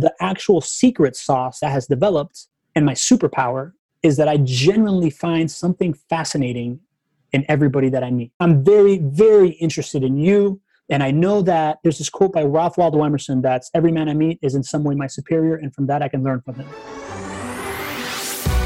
the actual secret sauce that has developed and my superpower is that I genuinely find something fascinating in everybody that I meet. I'm very, very interested in you. And I know that there's this quote by Ralph Waldo Emerson that's every man I meet is in some way my superior, and from that I can learn from him.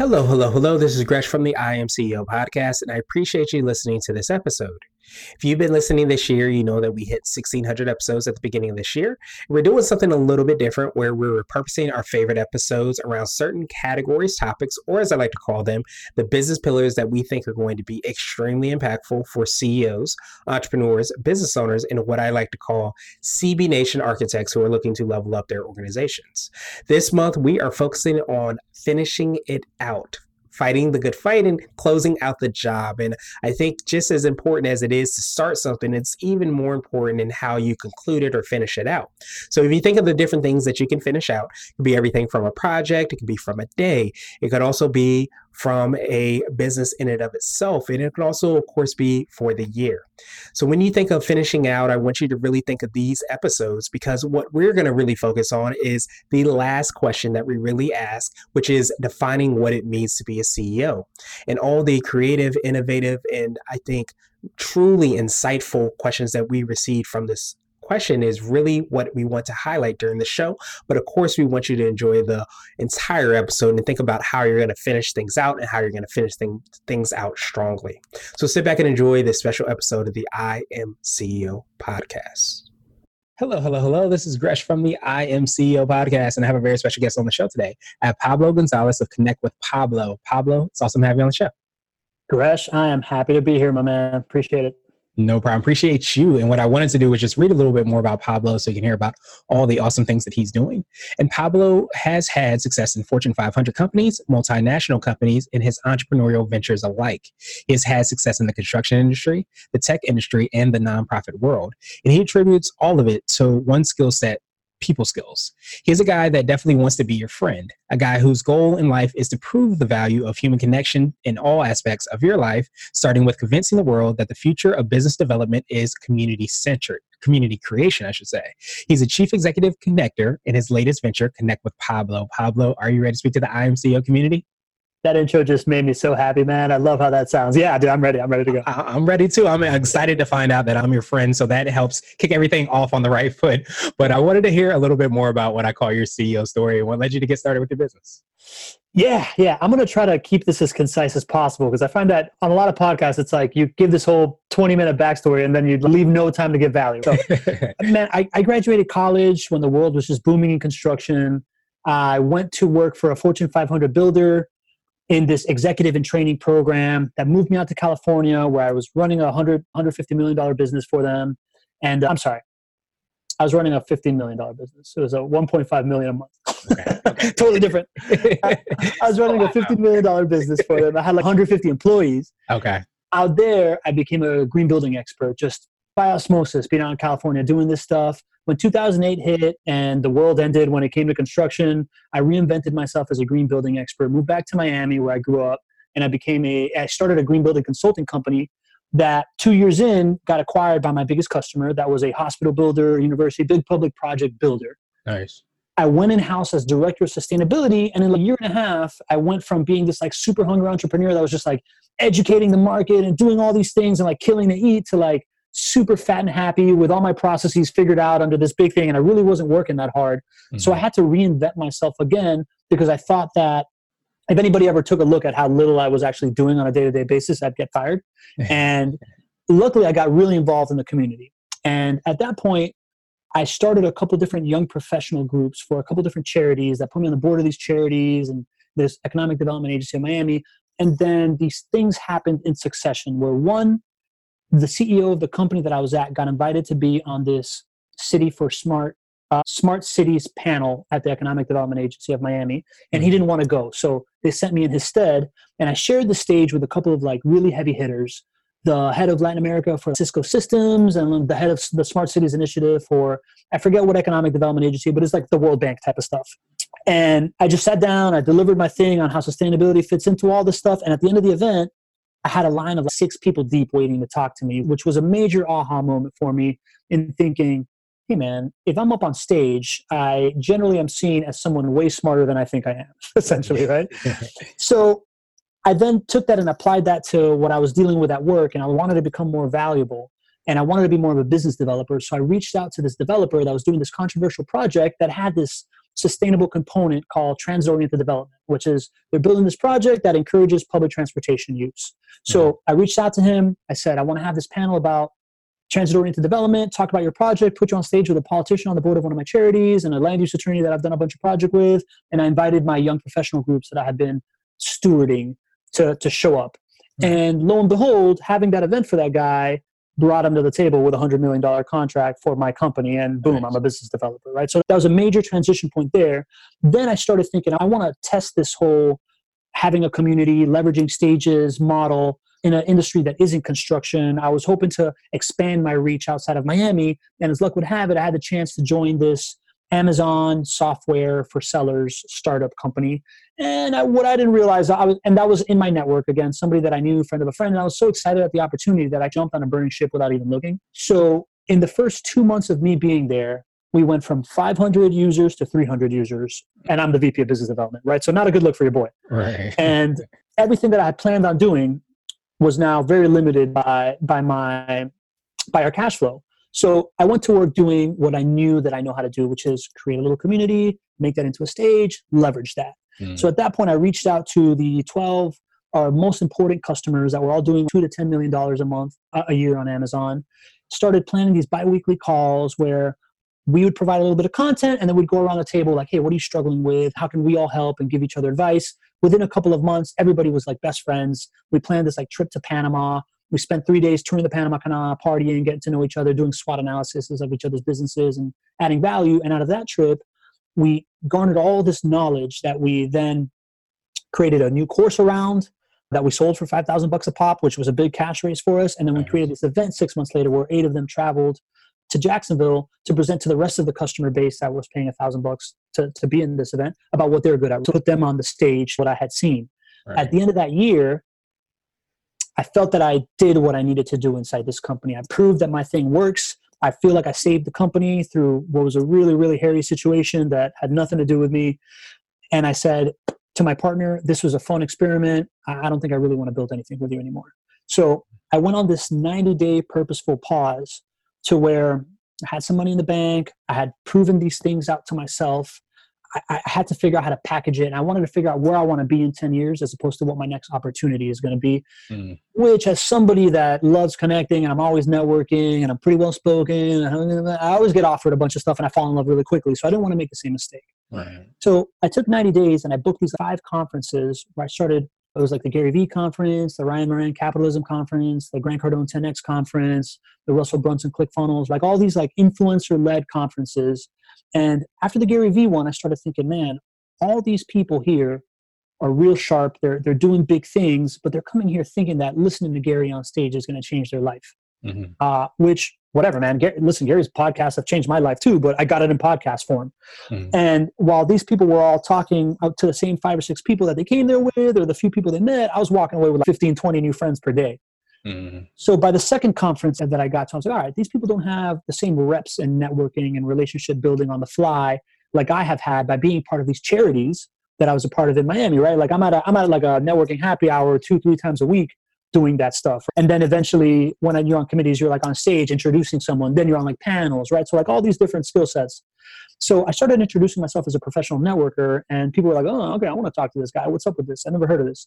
Hello, hello, hello. This is Gresh from the I Am CEO podcast, and I appreciate you listening to this episode. If you've been listening this year, you know that we hit 1,600 episodes at the beginning of this year. We're doing something a little bit different where we're repurposing our favorite episodes around certain categories, topics, or as I like to call them, the business pillars that we think are going to be extremely impactful for CEOs, entrepreneurs, business owners, and what I like to call CB Nation architects who are looking to level up their organizations. This month, we are focusing on finishing it out fighting the good fight and closing out the job. And I think just as important as it is to start something, it's even more important in how you conclude it or finish it out. So if you think of the different things that you can finish out, it could be everything from a project, it could be from a day, it could also be from a business in and of itself. And it can also, of course, be for the year. So when you think of finishing out, I want you to really think of these episodes because what we're going to really focus on is the last question that we really ask, which is defining what it means to be a CEO and all the creative, innovative, and I think truly insightful questions that we received from this question is really what we want to highlight during the show. But of course, we want you to enjoy the entire episode and think about how you're going to finish things out and how you're going to finish thing, things out strongly. So sit back and enjoy this special episode of the I Am CEO podcast. Hello, hello, hello. This is Gresh from the I Am CEO podcast, and I have a very special guest on the show today. I have Pablo Gonzalez of Connect with Pablo. Pablo, it's awesome to have you on the show. Gresh, I am happy to be here, my man. Appreciate it. No problem. Appreciate you. And what I wanted to do was just read a little bit more about Pablo so you can hear about all the awesome things that he's doing. And Pablo has had success in Fortune 500 companies, multinational companies, and his entrepreneurial ventures alike. He has had success in the construction industry, the tech industry, and the nonprofit world. And he attributes all of it to one skill set people skills. He's a guy that definitely wants to be your friend, a guy whose goal in life is to prove the value of human connection in all aspects of your life, starting with convincing the world that the future of business development is community centered. Community creation, I should say. He's a chief executive connector in his latest venture, Connect with Pablo. Pablo, are you ready to speak to the I Am CEO community? That intro just made me so happy, man. I love how that sounds. Yeah, dude, I'm ready. I'm ready to go. I, am ready too. I'm excited to find out that I'm your friend. So that helps kick everything off on the right foot. But I wanted to hear a little bit more about what I call your CEO story and what led you to get started with your business. Yeah, yeah. I'm going to try to keep this as concise as possible because I find that on a lot of podcasts, it's like you give this whole 20 minute backstory and then you leave no time to give value. So, man, I, I graduated college when the world was just booming in construction. I went to work for a Fortune 500 builder in this executive and training program that moved me out to California where I was running a 100, 150 million dollar business for them. And uh, I'm sorry, I was running a $15 million business. It was a 1.5 million a month. Totally different. I, I, was running a 15 million dollar business for them. I had like 150 employees. Okay. Out there, I became a green building expert, just by osmosis, being out in California, doing this stuff when 2008 hit and the world ended when it came to construction, I reinvented myself as a green building expert, moved back to Miami where I grew up, and I became a, I started a green building consulting company that two years in got acquired by my biggest customer. That was a hospital builder, university, big public project builder. Nice. I went in house as director of sustainability, and in a year and a half, I went from being this like super hungry entrepreneur that was just like educating the market and doing all these things and like killing to eat to like super fat and happy with all my processes figured out under this big thing and i really wasn't working that hard. Mm-hmm. so i had to reinvent myself again because i thought that if anybody ever took a look at how little i was actually doing on a day-to-day basis i'd get fired. And luckily i got really involved in the community. And at that point i started a couple different young professional groups for a couple different charities that put me on the board of these charities and this economic development agency in miami. And then these things happened in succession where one the CEO of the company that I was at got invited to be on this City for Smart uh, smart cities panel at the Economic Development Agency of Miami, and he mm-hmm. didn't want to go. So they sent me in his stead, and I shared the stage with a couple of like really heavy hitters. The head of Latin America for Cisco Systems, and the head of the Smart Cities Initiative for I forget what economic development agency, but it's like the World Bank type of stuff. And I just sat down, I delivered my thing on how sustainability fits into all this stuff, and at the end of the event, I had a line of like six people deep waiting to talk to me, which was a major aha moment for me in thinking, hey man, if I'm up on stage, I generally am seen as someone way smarter than I think I am, essentially, right? so I then took that and applied that to what I was dealing with at work, and I wanted to become more valuable. And I wanted to be more of a business developer. So I reached out to this developer that was doing this controversial project that had this sustainable component called transit-oriented development, which is they're building this project that encourages public transportation use. So mm-hmm. I reached out to him. I said, I want to have this panel about transit-oriented development, talk about your project, put you on stage with a politician on the board of one of my charities and a land use attorney that I've done a bunch of project with. And I invited my young professional groups that I had been stewarding to, to show up. Mm-hmm. And lo and behold, having that event for that guy brought him to the table with a $100 million contract for my company and boom i'm a business developer right? So that was a major transition point there. Then i started thinking i want to test this whole having a community leveraging stages model in an industry that isn't construction. I was hoping to expand my reach outside of miami and as luck would have it i had the chance to join this Amazon software for sellers startup company. And I, what I didn't realize, I was, and that was in my network again, somebody that I knew, friend of a friend. And I was so excited at the opportunity that I jumped on a burning ship without even looking. So in the first two months of me being there, we went from 500 users to 300 users, and I'm the VP of Business Development, right? So not a good look for your boy. Right. And everything that I had planned on doing was now very limited by by my by our cash flow. So I went to work doing what I knew that I know how to do, which is create a little community, make that into a stage, leverage that. Mm. So at that point, I reached out to the 12 our most important customers that were all doing two to ten million dollars a month a year on Amazon. Started planning these biweekly calls where we would provide a little bit of content and then we'd go around the table like, hey, what are you struggling with? How can we all help and give each other advice? Within a couple of months, everybody was like best friends. We planned this like trip to Panama we spent three days touring the Panama Canal, partying, getting to know each other, doing SWOT analysis of each other's businesses and adding value. And out of that trip, we garnered all this knowledge that we then created a new course around that we sold for 5000 bucks a pop, which was a big cash raise for us. And then we created this event six months later where eight of them traveled to Jacksonville to present to the rest of the customer base that was paying a thousand bucks to, to be in this event about what they're good at, to put them on the stage, what I had seen. Right. At the end of that year, I felt that I did what I needed to do inside this company. I proved that my thing works. I feel like I saved the company through what was a really, really hairy situation that had nothing to do with me. And I said to my partner, This was a fun experiment. I don't think I really want to build anything with you anymore. So I went on this 90 day purposeful pause to where I had some money in the bank. I had proven these things out to myself. I, I, had to figure out how to package it and i wanted to figure out where i want to be in 10 years as opposed to what my next opportunity is going to be mm. which as somebody that loves connecting and i'm always networking and i'm pretty well spoken i always get offered a bunch of stuff and i fall in love really quickly so i didn't want to make the same mistake right. so i took 90 days and i booked these five conferences where i started it was like the Gary Vee conference, the Ryan Moran Capitalism conference, the Grant Cardone 10X conference, the Russell Brunson ClickFunnels, like all these like influencer led conferences and after the Gary Vee one, I started thinking, man, all these people here are real sharp. They're they're doing big things, but they're coming here thinking that listening to Gary on stage is going to change their life. Mm-hmm. Uh, which whatever, man. Gary, listen, Gary's podcasts have changed my life too, but I got it in podcast form. Mm-hmm. And while these people were all talking out to the same five or six people that they came there with, or the few people they met, I was walking away with like 15, 20 new friends per day. Mm-hmm. So by the second conference that I got to, I was like, all right, these people don't have the same reps and networking and relationship building on the fly like I have had by being part of these charities that I was a part of in Miami, right? Like I'm at a, I'm at like a networking happy hour two, three times a week doing that stuff. And then eventually when you're on committees, you're like on stage introducing someone, then you're on like panels, right? So like all these different skill sets. So I started introducing myself as a professional networker and people were like, oh, okay, I want to talk to this guy. What's up with this? I never heard of this.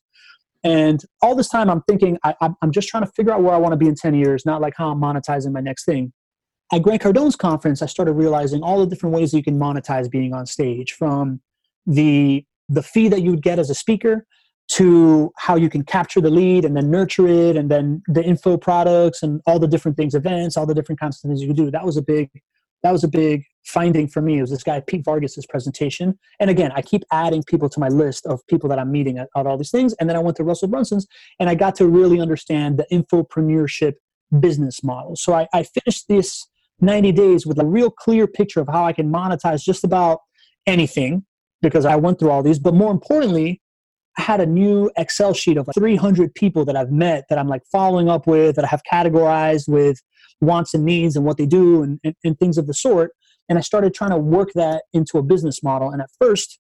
And all this time, I'm thinking, I, am just trying to figure out where I want to be in 10 years, not like how I'm monetizing my next thing. At Grant Cardone's conference, I started realizing all the different ways you can monetize being on stage from the, the fee that you would get as a speaker to how you can capture the lead and then nurture it and then the info products and all the different things, events, all the different kinds of things you can do. That was a big that was a big finding for me. It was this guy Pete Vargas's presentation. And again, I keep adding people to my list of people that I'm meeting at, at all these things. And then I went to Russell Brunson's and I got to really understand the infopreneurship business model. So I, I finished this 90 days with a real clear picture of how I can monetize just about anything because I went through all these. But more importantly, I had a new Excel sheet of like 300 people that I've met that I'm like following up with, that I have categorized with wants and needs and what they do and, and, and things of the sort. And I started trying to work that into a business model. And at first,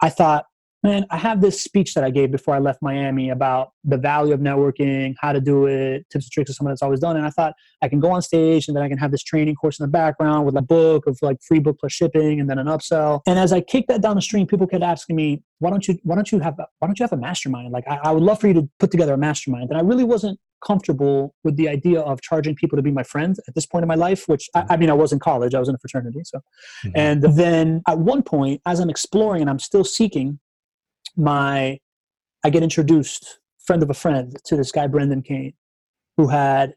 I thought, man, I have this speech that I gave before I left Miami about the value of networking, how to do it, tips and tricks of someone that's always done. And I thought I can go on stage and then I can have this training course in the background with a book of like free book plus shipping and then an upsell. And as I kicked that down the stream, people kept asking me, why don't you, why don't you have, why don't you have a mastermind? Like I, I would love for you to put together a mastermind. And I really wasn't comfortable with the idea of charging people to be my friends at this point in my life, which I, I mean, I was in college, I was in a fraternity. So, mm-hmm. and then at one point, as I'm exploring and I'm still seeking, my I get introduced, friend of a friend, to this guy Brendan Kane, who had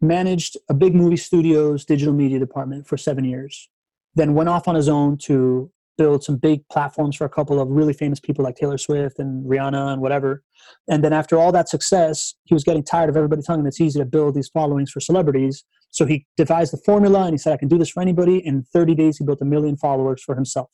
managed a big movie studio's digital media department for seven years. Then went off on his own to build some big platforms for a couple of really famous people like Taylor Swift and Rihanna and whatever. And then after all that success, he was getting tired of everybody telling him it's easy to build these followings for celebrities. So he devised the formula and he said, I can do this for anybody. In 30 days, he built a million followers for himself.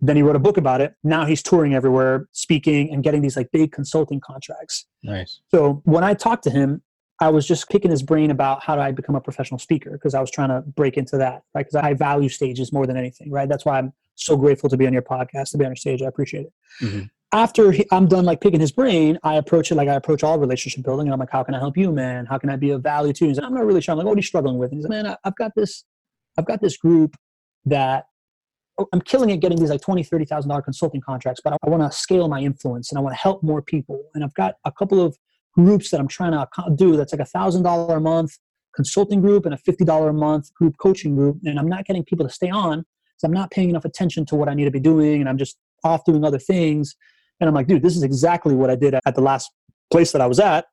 Then he wrote a book about it. Now he's touring everywhere, speaking and getting these like big consulting contracts. Nice. So when I talked to him, I was just kicking his brain about how do I become a professional speaker because I was trying to break into that, right? Because I value stages more than anything, right? That's why I'm so grateful to be on your podcast, to be on your stage. I appreciate it. Mm-hmm. After he, I'm done like picking his brain, I approach it like I approach all relationship building, and I'm like, "How can I help you, man? How can I be of value to you?" I'm not really sure. I'm like, "What are you struggling with?" And he's like, "Man, I, I've got this, I've got this group that Oh, I'm killing it getting these like twenty, thirty thousand dollar consulting contracts, but I, want to scale my influence and I want to help more people. And I've got a couple of groups that I'm trying to do that's like a thousand dollar a month consulting group and a fifty dollar a month group coaching group, and I'm not getting people to stay on I'm not paying enough attention to what I need to be doing, and I'm just off doing other things. And I'm like, dude, this is exactly what I did at the last place that I was at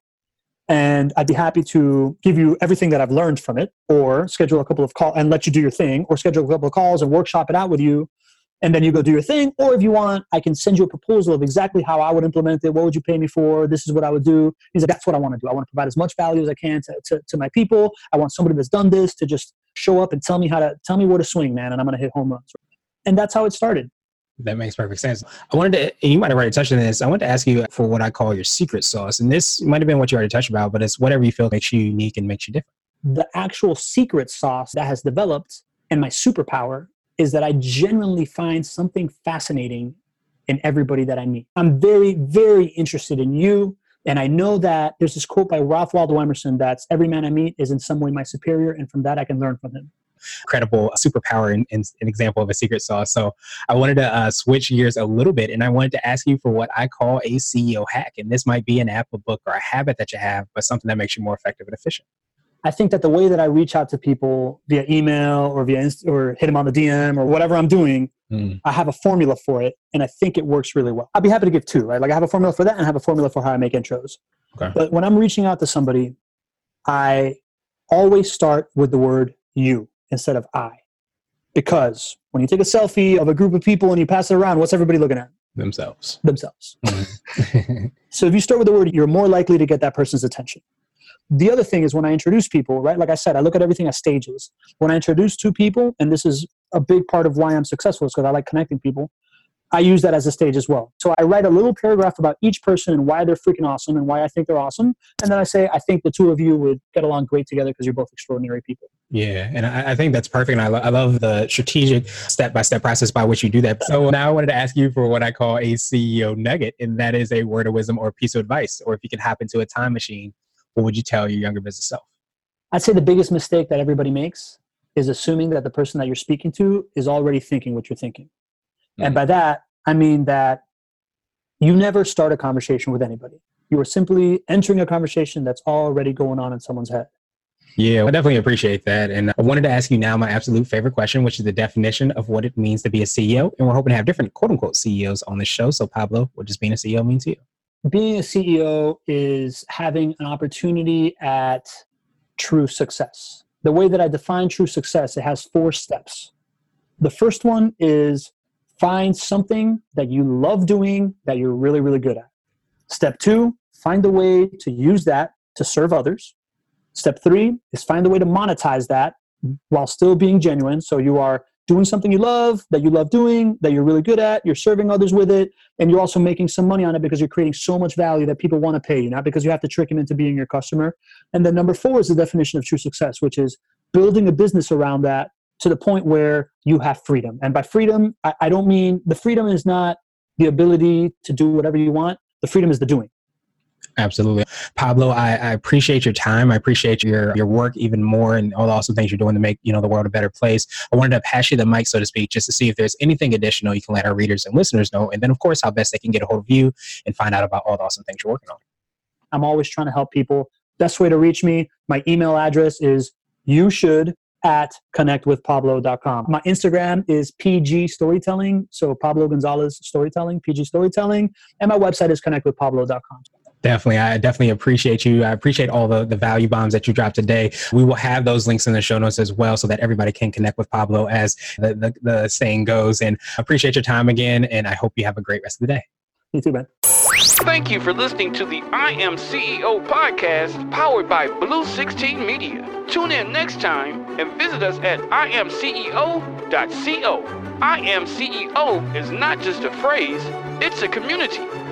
and I'd be happy to give you everything that I've learned from it, or schedule a couple of calls and let you do your thing, or schedule a couple of calls and workshop it out with you, and then you go do your thing. Or if you want, I can send you a proposal of exactly how I would implement it. What would you pay me for? This is what I would do. He's like, that's what I want to do. I want to provide as much value as I can to, to, to my people. I want somebody that's done this to just show up and tell me how to tell me where to swing, man, and I'm going to hit home runs. And that's how it started. That makes perfect sense. I wanted to, and you might have already touched on this. I want to ask you for what I call your secret sauce. And this might have been what you already touched about, but it's whatever you feel makes you unique and makes you different. The actual secret sauce that has developed and my superpower is that I genuinely find something fascinating in everybody that I meet. I'm very, very interested in you. And I know that there's this quote by Ralph Waldo Emerson that's every man I meet is in some way my superior, and from that I can learn from him incredible superpower and, an example of a secret sauce. So I wanted to uh, switch gears a little bit and I wanted to ask you for what I call a CEO hack. And this might be an app, a book, or a habit that you have, but something that makes you more effective and efficient. I think that the way that I reach out to people via email or via Inst- or hit them on the DM or whatever I'm doing, mm. I have a formula for it, and I think it works really well. I'd be happy to give two, right? Like I have a formula for that, and I have a formula for how I make intros. Okay. But when I'm reaching out to somebody, I always start with the word "you." instead of I. Because when you take a selfie of a group of people and you pass it around, what's everybody looking at? Themselves. Themselves. Mm-hmm. so if you start with the word, you're more likely to get that person's attention. The other thing is when I introduce people, right? Like I said, I look at everything as stages. When I introduce two people, and this is a big part of why I'm successful, is because I like connecting people. I use that as a stage as well. So I write a little paragraph about each person and why they're freaking awesome and why I think they're awesome. And then I say, I think the two of you would get along great together because you're both extraordinary people. Yeah, and I, I think that's perfect. And I, lo- I love the strategic step by step process by which you do that. So now I wanted to ask you for what I call a CEO nugget, and that is a word of wisdom or piece of advice. Or if you could hop into a time machine, what would you tell your younger business self? I'd say the biggest mistake that everybody makes is assuming that the person that you're speaking to is already thinking what you're thinking. Mm-hmm. And by that, I mean that you never start a conversation with anybody. You are simply entering a conversation that's already going on in someone's head. Yeah, I definitely appreciate that. And I wanted to ask you now my absolute favorite question, which is the definition of what it means to be a CEO. And we're hoping to have different quote unquote CEOs on the show. So, Pablo, what does being a CEO mean to you? Being a CEO is having an opportunity at true success. the way that I define true success, it has four steps. The first one is find something that you love doing that you're really, really good at. Step two, find a way to use that to serve others. Step three is find a way to monetize that while still being genuine. So you are doing something you love, that you love doing, that you're really good at, you're serving others with it, and you're also making some money on it because you're creating so much value that people want to pay you, not because you have to trick them into being your customer. And then number four is the definition of true success, which is building a business around that to the point where you have freedom. And by freedom, I, I don't mean the freedom is not the ability to do whatever you want, the freedom is the doing. Absolutely. Pablo, I, I, appreciate your time. I appreciate your, your work even more and all the awesome things you're doing to make, you know, the world a better place. I wanted to pass you the mic, so to speak, just to see if there's anything additional you can let our readers and listeners know. And then, of course, how best they can get a hold of you and find out about all the awesome things you're working on. I'm always trying to help people. Best way to reach me, my email address is you should at connectwithpablo.com. My Instagram is PG Storytelling. So Pablo Gonzalez Storytelling, PG Storytelling. And my website is connectwithpablo.com. Definitely. I definitely appreciate you. I appreciate all the, the value bombs that you dropped today. We will have those links in the show notes as well so that everybody can connect with Pablo as the, the, the saying goes. And appreciate your time again. And I hope you have a great rest of the day. You too, man. Thank you for listening to the I Am CEO podcast powered by Blue 16 Media. Tune in next time and visit us at imceo.co. I Am CEO is not just a phrase, it's a community.